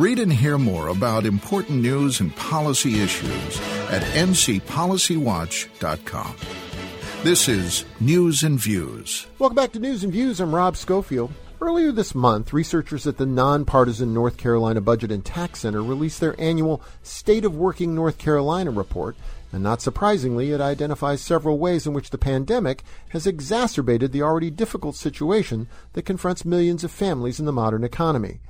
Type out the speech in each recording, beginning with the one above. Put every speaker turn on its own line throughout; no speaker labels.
Read and hear more about important news and policy issues at ncpolicywatch.com. This is News and Views.
Welcome back to News and Views. I'm Rob Schofield. Earlier this month, researchers at the nonpartisan North Carolina Budget and Tax Center released their annual State of Working North Carolina report, and not surprisingly, it identifies several ways in which the pandemic has exacerbated the already difficult situation that confronts millions of families in the modern economy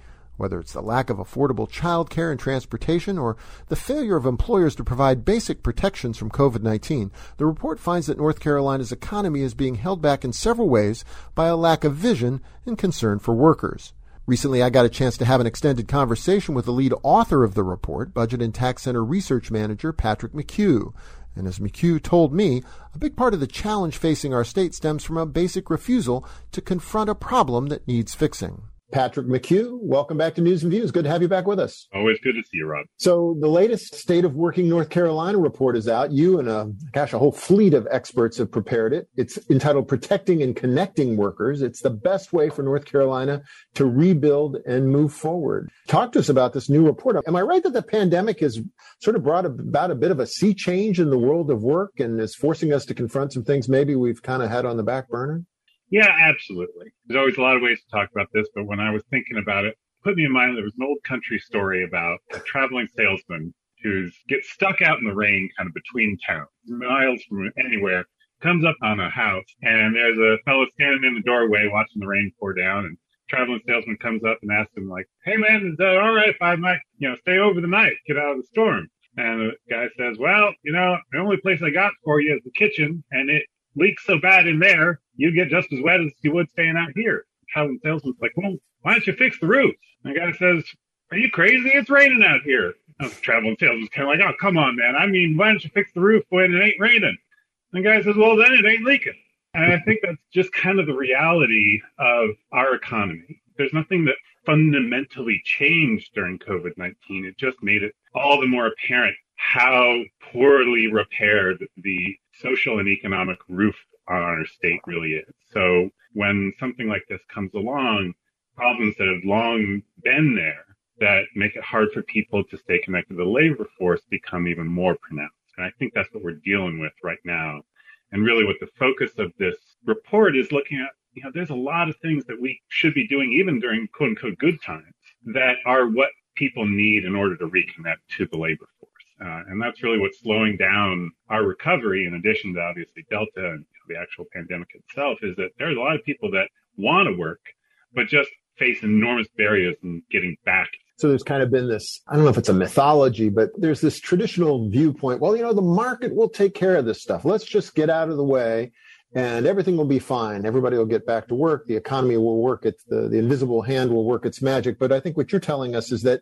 whether it's the lack of affordable child care and transportation or the failure of employers to provide basic protections from COVID 19, the report finds that North Carolina's economy is being held back in several ways by a lack of vision and concern for workers. Recently, I got a chance to have an extended conversation with the lead author of the report, Budget and Tax Center Research Manager Patrick McHugh. And as McHugh told me, a big part of the challenge facing our state stems from a basic refusal to confront a problem that needs fixing. Patrick McHugh, welcome back to News and Views. Good to have you back with us.
Always good to see you, Rob.
So the latest State of Working North Carolina report is out. You and a gosh, a whole fleet of experts have prepared it. It's entitled Protecting and Connecting Workers. It's the best way for North Carolina to rebuild and move forward. Talk to us about this new report. Am I right that the pandemic has sort of brought about a bit of a sea change in the world of work and is forcing us to confront some things maybe we've kind of had on the back burner?
Yeah, absolutely. There's always a lot of ways to talk about this, but when I was thinking about it, put me in mind there was an old country story about a traveling salesman who gets stuck out in the rain kind of between towns, miles from anywhere, comes up on a house and there's a fellow standing in the doorway watching the rain pour down and traveling salesman comes up and asks him like, Hey man, is that all right if I might, you know, stay over the night, get out of the storm? And the guy says, well, you know, the only place I got for you is the kitchen and it leaks so bad in there, you get just as wet as you would staying out here. Traveling salesman's like, well, why don't you fix the roof? And the guy says, are you crazy? It's raining out here. The traveling salesman's kind of like, oh, come on, man. I mean, why don't you fix the roof when it ain't raining? And the guy says, well, then it ain't leaking. And I think that's just kind of the reality of our economy. There's nothing that fundamentally changed during COVID 19. It just made it all the more apparent how poorly repaired the social and economic roof on our state really is. So when something like this comes along, problems that have long been there that make it hard for people to stay connected to the labor force become even more pronounced. And I think that's what we're dealing with right now. And really what the focus of this report is looking at, you know, there's a lot of things that we should be doing even during quote unquote good times that are what people need in order to reconnect to the labor force. Uh, and that's really what's slowing down our recovery, in addition to obviously Delta and the actual pandemic itself, is that there's a lot of people that want to work, but just face enormous barriers in getting back.
So there's kind of been this, I don't know if it's a mythology, but there's this traditional viewpoint. Well, you know, the market will take care of this stuff. Let's just get out of the way and everything will be fine. Everybody will get back to work. The economy will work. It's the, the invisible hand will work its magic. But I think what you're telling us is that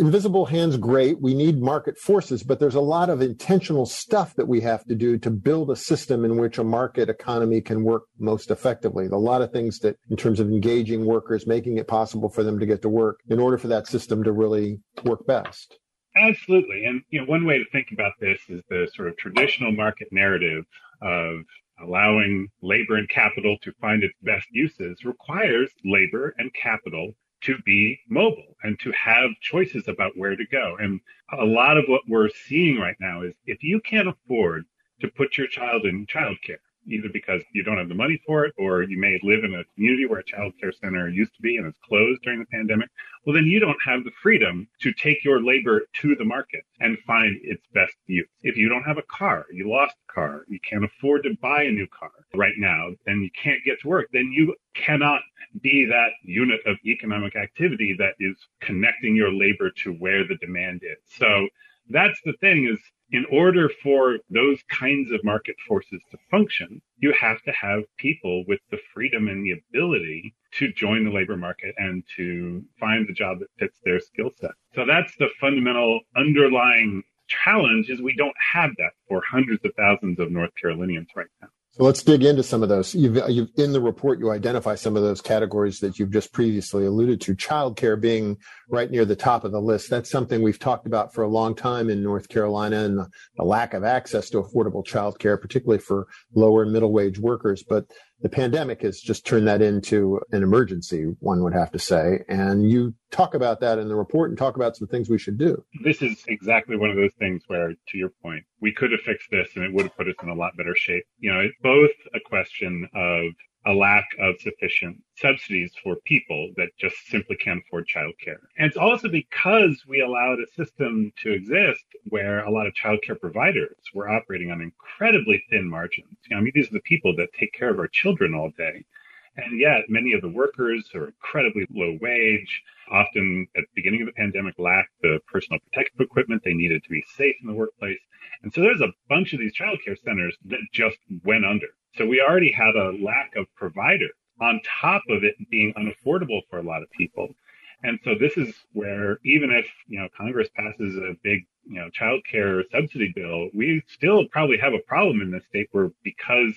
invisible hands great. We need market forces, but there's a lot of intentional stuff that we have to do to build a system in which a market economy can work most effectively. A lot of things that in terms of engaging workers, making it possible for them to get to work in order for that system to really work best.
Absolutely. And you know, one way to think about this is the sort of traditional market narrative of allowing labor and capital to find its best uses requires labor and capital to be mobile and to have choices about where to go. And a lot of what we're seeing right now is if you can't afford to put your child in childcare, either because you don't have the money for it or you may live in a community where a child care center used to be and it's closed during the pandemic, well, then you don't have the freedom to take your labor to the market and find its best use. If you don't have a car, you lost a car, you can't afford to buy a new car right now, and you can't get to work, then you cannot be that unit of economic activity that is connecting your labor to where the demand is. So that's the thing is in order for those kinds of market forces to function, you have to have people with the freedom and the ability to join the labor market and to find the job that fits their skill set. So that's the fundamental underlying challenge is we don't have that for hundreds of thousands of North Carolinians right now.
So let's dig into some of those. You've, you've, in the report, you identify some of those categories that you've just previously alluded to. Childcare being right near the top of the list. That's something we've talked about for a long time in North Carolina and the, the lack of access to affordable childcare, particularly for lower and middle wage workers. But
the pandemic has just turned that into an emergency, one would have to say. And you talk about that in the report and talk about some things we should do.
This is exactly one of those things where, to your point, we could have fixed this and it would have put us in a lot better shape. You know, it's both a question of a lack of sufficient subsidies for people that just simply can't afford childcare. And it's also because we allowed a system to exist where a lot of childcare providers were operating on incredibly thin margins. You know, I mean, these are the people that take care of our children all day. And yet many of the workers are incredibly low wage, often at the beginning of the pandemic lacked the personal protective equipment they needed to be safe in the workplace. And so there's a bunch of these childcare centers that just went under. So we already had a lack of provider on top of it being unaffordable for a lot of people. And so this is where even if, you know, Congress passes a big, you know, child care subsidy bill, we still probably have a problem in this state where because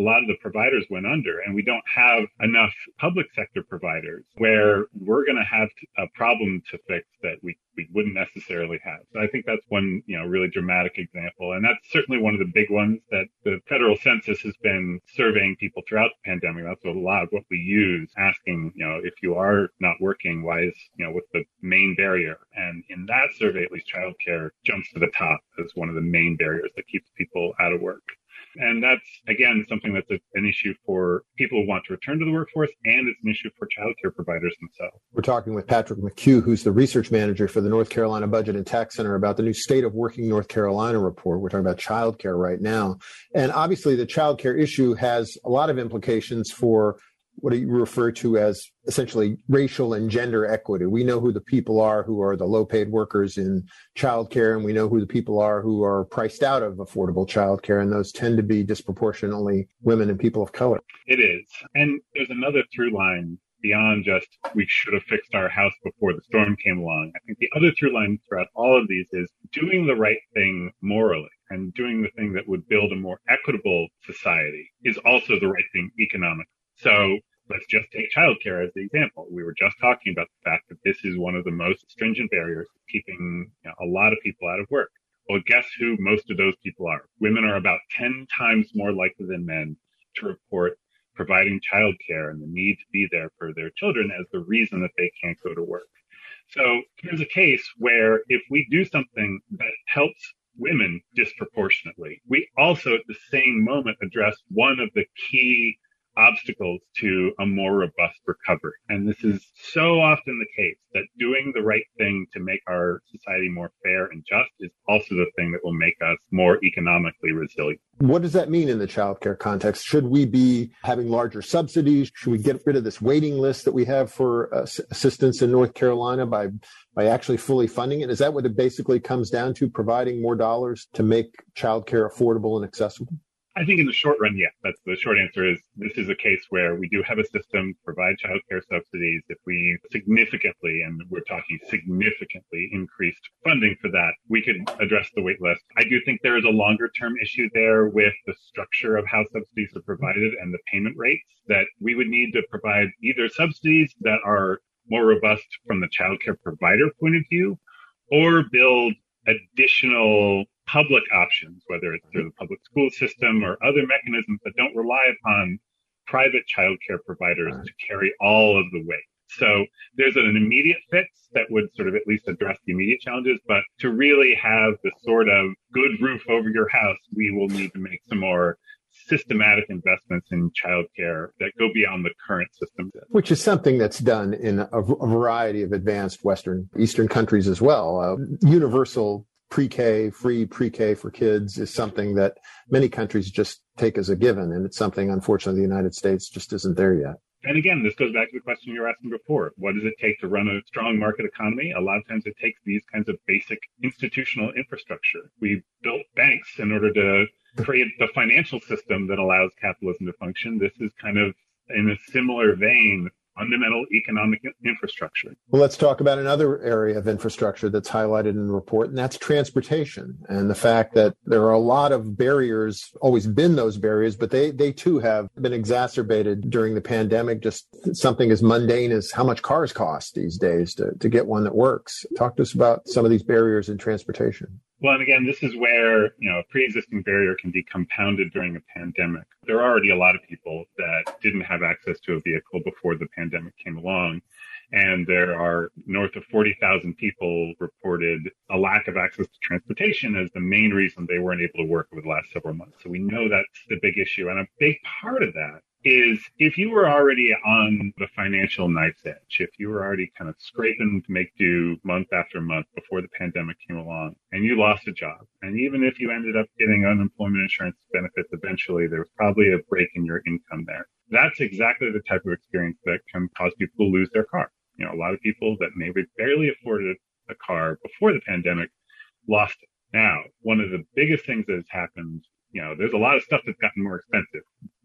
a lot of the providers went under and we don't have enough public sector providers where we're going to have a problem to fix that we, we wouldn't necessarily have. So I think that's one, you know, really dramatic example. And that's certainly one of the big ones that the federal census has been surveying people throughout the pandemic. That's a lot of what we use asking, you know, if you are not working, why is, you know, what's the main barrier? And in that survey, at least childcare jumps to the top as one of the main barriers that keeps people out of work. And that's, again, something that's a, an issue for people who want to return to the workforce, and it's an issue for childcare providers themselves.
We're talking with Patrick McHugh, who's the research manager for the North Carolina Budget and Tax Center, about the new State of Working North Carolina report. We're talking about childcare right now. And obviously, the childcare issue has a lot of implications for what you refer to as essentially racial and gender equity. We know who the people are who are the low paid workers in childcare, and we know who the people are who are priced out of affordable childcare, and those tend to be disproportionately women and people of color.
It is. And there's another through line beyond just we should have fixed our house before the storm came along. I think the other through line throughout all of these is doing the right thing morally and doing the thing that would build a more equitable society is also the right thing economically. So let's just take childcare as the example. We were just talking about the fact that this is one of the most stringent barriers keeping you know, a lot of people out of work. Well, guess who most of those people are? Women are about 10 times more likely than men to report providing childcare and the need to be there for their children as the reason that they can't go to work. So here's a case where if we do something that helps women disproportionately, we also at the same moment address one of the key obstacles to a more robust recovery. And this is so often the case that doing the right thing to make our society more fair and just is also the thing that will make us more economically resilient.
What does that mean in the childcare context? Should we be having larger subsidies? Should we get rid of this waiting list that we have for uh, assistance in North Carolina by by actually fully funding it? Is that what it basically comes down to? Providing more dollars to make childcare affordable and accessible?
I think in the short run, yes. That's the short answer is this is a case where we do have a system provide child care subsidies. If we significantly, and we're talking significantly increased funding for that, we could address the wait list. I do think there is a longer term issue there with the structure of how subsidies are provided and the payment rates that we would need to provide either subsidies that are more robust from the child care provider point of view or build additional public options, whether it's through the public school system or other mechanisms that don't rely upon private childcare providers to carry all of the weight. So there's an immediate fix that would sort of at least address the immediate challenges, but to really have the sort of good roof over your house, we will need to make some more systematic investments in childcare that go beyond the current system.
Which is something that's done in a, a variety of advanced Western Eastern countries as well. Uh, universal pre-K, free pre-K for kids is something that many countries just take as a given. And it's something, unfortunately, the United States just isn't there yet.
And again, this goes back to the question you were asking before. What does it take to run a strong market economy? A lot of times it takes these kinds of basic institutional infrastructure. We built banks in order to create the financial system that allows capitalism to function. This is kind of in a similar vein fundamental economic infrastructure.
Well, let's talk about another area of infrastructure that's highlighted in the report, and that's transportation and the fact that there are a lot of barriers, always been those barriers, but they, they too have been exacerbated during the pandemic. Just something as mundane as how much cars cost these days to, to get one that works. Talk to us about some of these barriers in transportation.
Well, and again, this is where, you know, a pre-existing barrier can be compounded during a pandemic. There are already a lot of people that didn't have access to a vehicle before the pandemic came along. And there are north of 40,000 people reported a lack of access to transportation as the main reason they weren't able to work over the last several months. So we know that's the big issue. And a big part of that is if you were already on the financial knife's edge, if you were already kind of scraping to make do month after month before the pandemic came along and you lost a job, and even if you ended up getting unemployment insurance benefits eventually, there was probably a break in your income there. That's exactly the type of experience that can cause people to lose their car. You know, a lot of people that maybe barely afforded a car before the pandemic lost it. Now, one of the biggest things that has happened you know, there's a lot of stuff that's gotten more expensive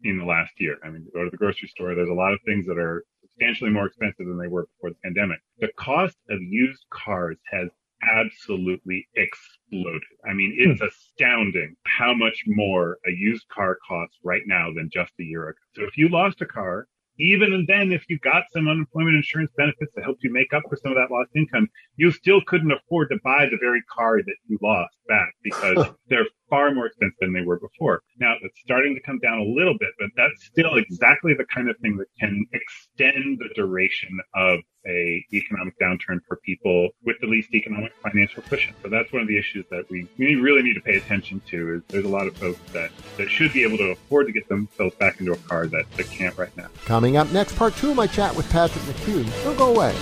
in the last year. I mean, go to the grocery store, there's a lot of things that are substantially more expensive than they were before the pandemic. The cost of used cars has absolutely exploded. I mean, it's hmm. astounding how much more a used car costs right now than just a year ago. So if you lost a car even then, if you got some unemployment insurance benefits to help you make up for some of that lost income, you still couldn't afford to buy the very car that you lost back because they're far more expensive than they were before. Now it's starting to come down a little bit, but that's still exactly the kind of thing that can extend the duration of a economic downturn for people with the least economic financial cushion. So that's one of the issues that we, we really need to pay attention to is there's a lot of folks that, that should be able to afford to get themselves back into a car that, that can't right now.
Coming up next, part two of my chat with Patrick McHugh. Don't go away.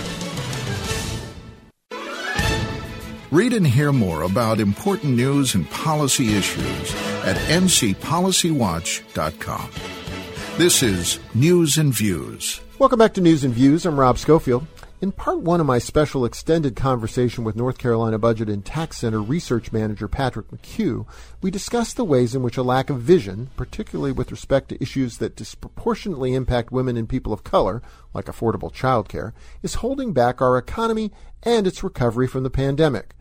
Read and hear more about important news and policy issues at ncpolicywatch.com. This is News and Views.
Welcome back to News and Views. I'm Rob Schofield. In part one of my special extended conversation with North Carolina Budget and Tax Center research manager Patrick McHugh, we discussed the ways in which a lack of vision, particularly with respect to issues that disproportionately impact women and people of color, like affordable childcare, is holding back our economy and its recovery from the pandemic.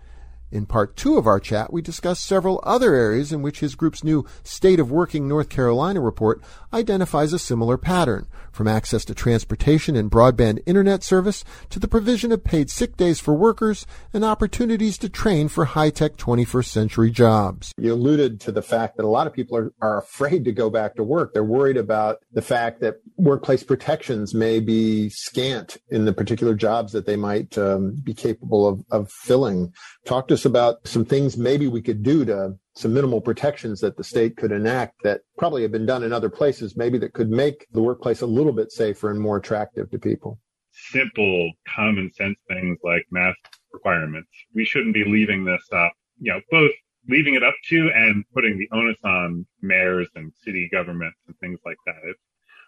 In part two of our chat, we discussed several other areas in which his group's new State of Working North Carolina report identifies a similar pattern, from access to transportation and broadband internet service to the provision of paid sick days for workers and opportunities to train for high-tech 21st century jobs.
You alluded to the fact that a lot of people are, are afraid to go back to work. They're worried about the fact that workplace protections may be scant in the particular jobs that they might um, be capable of, of filling. Talk to us about some things maybe we could do to some minimal protections that the state could enact that probably have been done in other places, maybe that could make the workplace a little bit safer and more attractive to people.
Simple, common sense things like mask requirements. We shouldn't be leaving this up, you know, both leaving it up to and putting the onus on mayors and city governments and things like that. If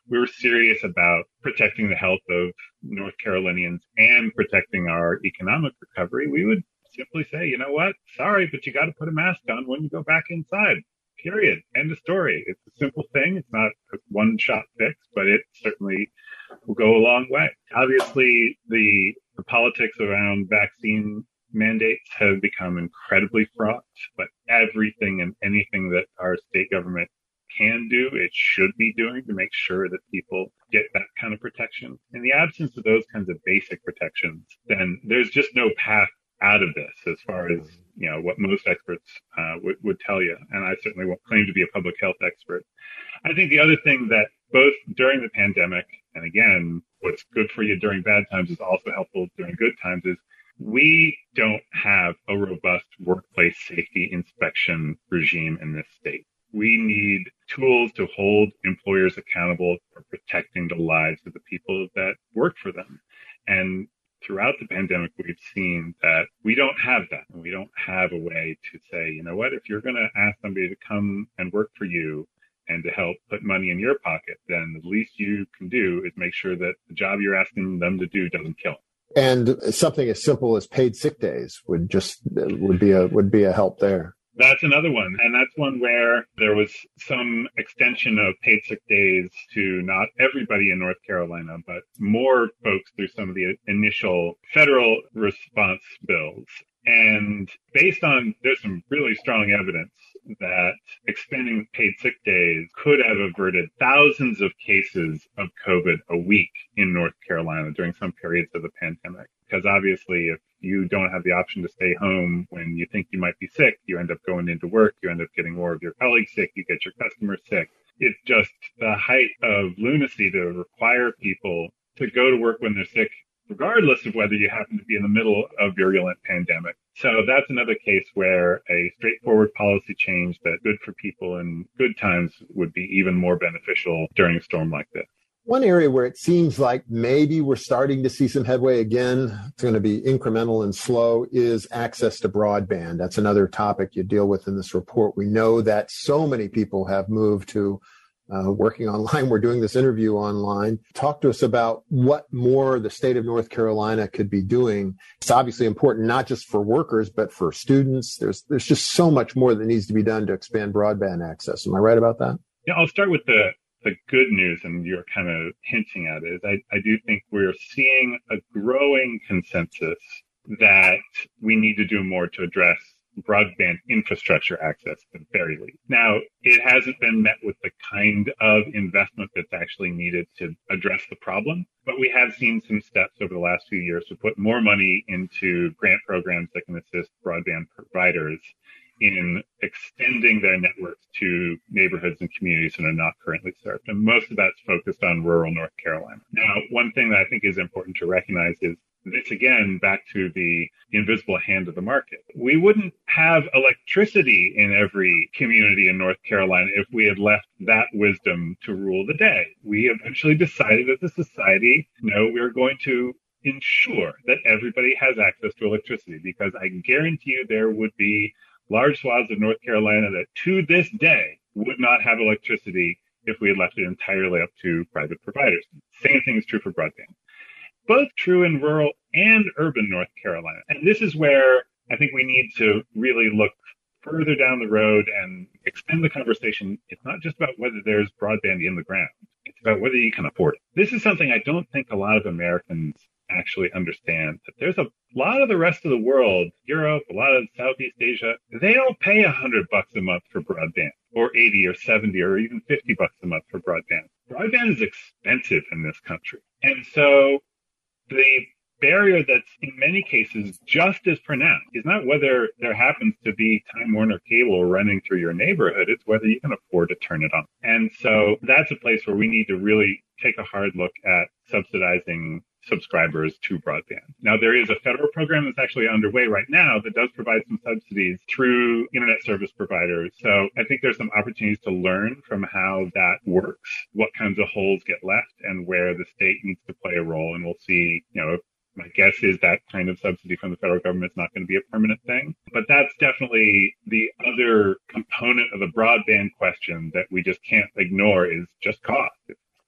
we were serious about protecting the health of North Carolinians and protecting our economic recovery, we would simply say, you know what? Sorry, but you got to put a mask on when you go back inside. Period. End of story. It's a simple thing. It's not a one shot fix, but it certainly will go a long way. Obviously, the, the politics around vaccine mandates have become incredibly fraught, but everything and anything that our state government can do, it should be doing to make sure that people get that kind of protection. In the absence of those kinds of basic protections, then there's just no path out of this as far as you know what most experts uh, would, would tell you. And i certainly won't claim to be a public health expert. I think the other thing that both during the pandemic and again what's good for you during bad times is also helpful during good times is we don't have a robust workplace safety inspection regime in this state. We need tools to hold employers accountable for protecting the lives of the people that work for them. And throughout the pandemic, we've seen that we don't have that. We don't have a way to say, you know what, if you're going to ask somebody to come and work for you and to help put money in your pocket, then the least you can do is make sure that the job you're asking them to do doesn't kill them.
And something as simple as paid sick days would just would be a would be a help there.
That's another one. And that's one where there was some extension of paid sick days to not everybody in North Carolina, but more folks through some of the initial federal response bills. And based on, there's some really strong evidence that extending paid sick days could have averted thousands of cases of COVID a week in North Carolina during some periods of the pandemic. Because obviously, if you don't have the option to stay home when you think you might be sick. You end up going into work. You end up getting more of your colleagues sick. You get your customers sick. It's just the height of lunacy to require people to go to work when they're sick, regardless of whether you happen to be in the middle of a virulent pandemic. So that's another case where a straightforward policy change that's good for people in good times would be even more beneficial during a storm like this.
One area where it seems like maybe we're starting to see some headway again, it's going to be incremental and slow, is access to broadband. That's another topic you deal with in this report. We know that so many people have moved to uh, working online. We're doing this interview online. Talk to us about what more the state of North Carolina could be doing. It's obviously important not just for workers, but for students. There's there's just so much more that needs to be done to expand broadband access. Am I right about that?
Yeah, I'll start with the the good news, and you're kind of hinting at it, I, I do think we're seeing a growing consensus that we need to do more to address broadband infrastructure access at the very least. Now, it hasn't been met with the kind of investment that's actually needed to address the problem, but we have seen some steps over the last few years to put more money into grant programs that can assist broadband providers in extending their networks to neighborhoods and communities that are not currently served. And most of that's focused on rural North Carolina. Now, one thing that I think is important to recognize is this again back to the invisible hand of the market. We wouldn't have electricity in every community in North Carolina if we had left that wisdom to rule the day. We eventually decided as a society, no, we're going to ensure that everybody has access to electricity because I guarantee you there would be large swaths of North Carolina that to this day would not have electricity if we had left it entirely up to private providers. Same thing is true for broadband. Both true in rural and urban North Carolina. And this is where I think we need to really look further down the road and extend the conversation. It's not just about whether there's broadband in the ground. It's about whether you can afford it. This is something I don't think a lot of Americans actually understand that there's a lot of the rest of the world, Europe, a lot of Southeast Asia, they don't pay a hundred bucks a month for broadband or 80 or 70 or even 50 bucks a month for broadband. Broadband is expensive in this country. And so the barrier that's in many cases just as pronounced is not whether there happens to be Time Warner cable running through your neighborhood. It's whether you can afford to turn it on. And so that's a place where we need to really take a hard look at subsidizing subscribers to broadband. Now, there is a federal program that's actually underway right now that does provide some subsidies through internet service providers. So I think there's some opportunities to learn from how that works, what kinds of holes get left and where the state needs to play a role. And we'll see, you know, my guess is that kind of subsidy from the federal government is not going to be a permanent thing. But that's definitely the other component of the broadband question that we just can't ignore is just cost.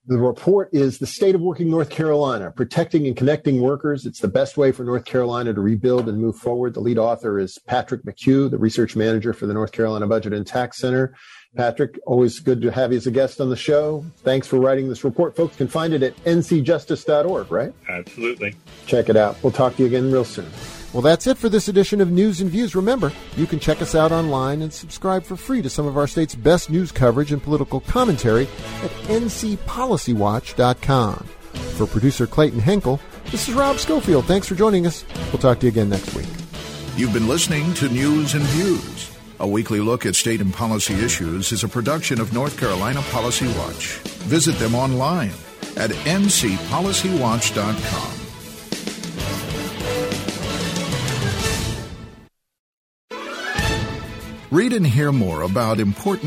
The report is the state of working North Carolina, protecting and connecting workers. It's the best way for North Carolina to rebuild and move forward. The lead author is Patrick McHugh, the research manager for the North Carolina Budget and Tax Center. Patrick, always good to have you as a guest on the show. Thanks for writing this report. Folks can find it at ncjustice.org, right?
Absolutely.
Check it out. We'll talk to you again real soon.
Well, that's it for this edition of News and Views. Remember, you can check us out online and subscribe for free to some of our state's best news coverage and political commentary at ncpolicywatch.com. For producer Clayton Henkel, this is Rob Schofield. Thanks for joining us. We'll talk to you again next week.
You've been listening to News and Views. A weekly look at state and policy issues is a production of North Carolina Policy Watch. Visit them online at ncpolicywatch.com. Read and hear more about important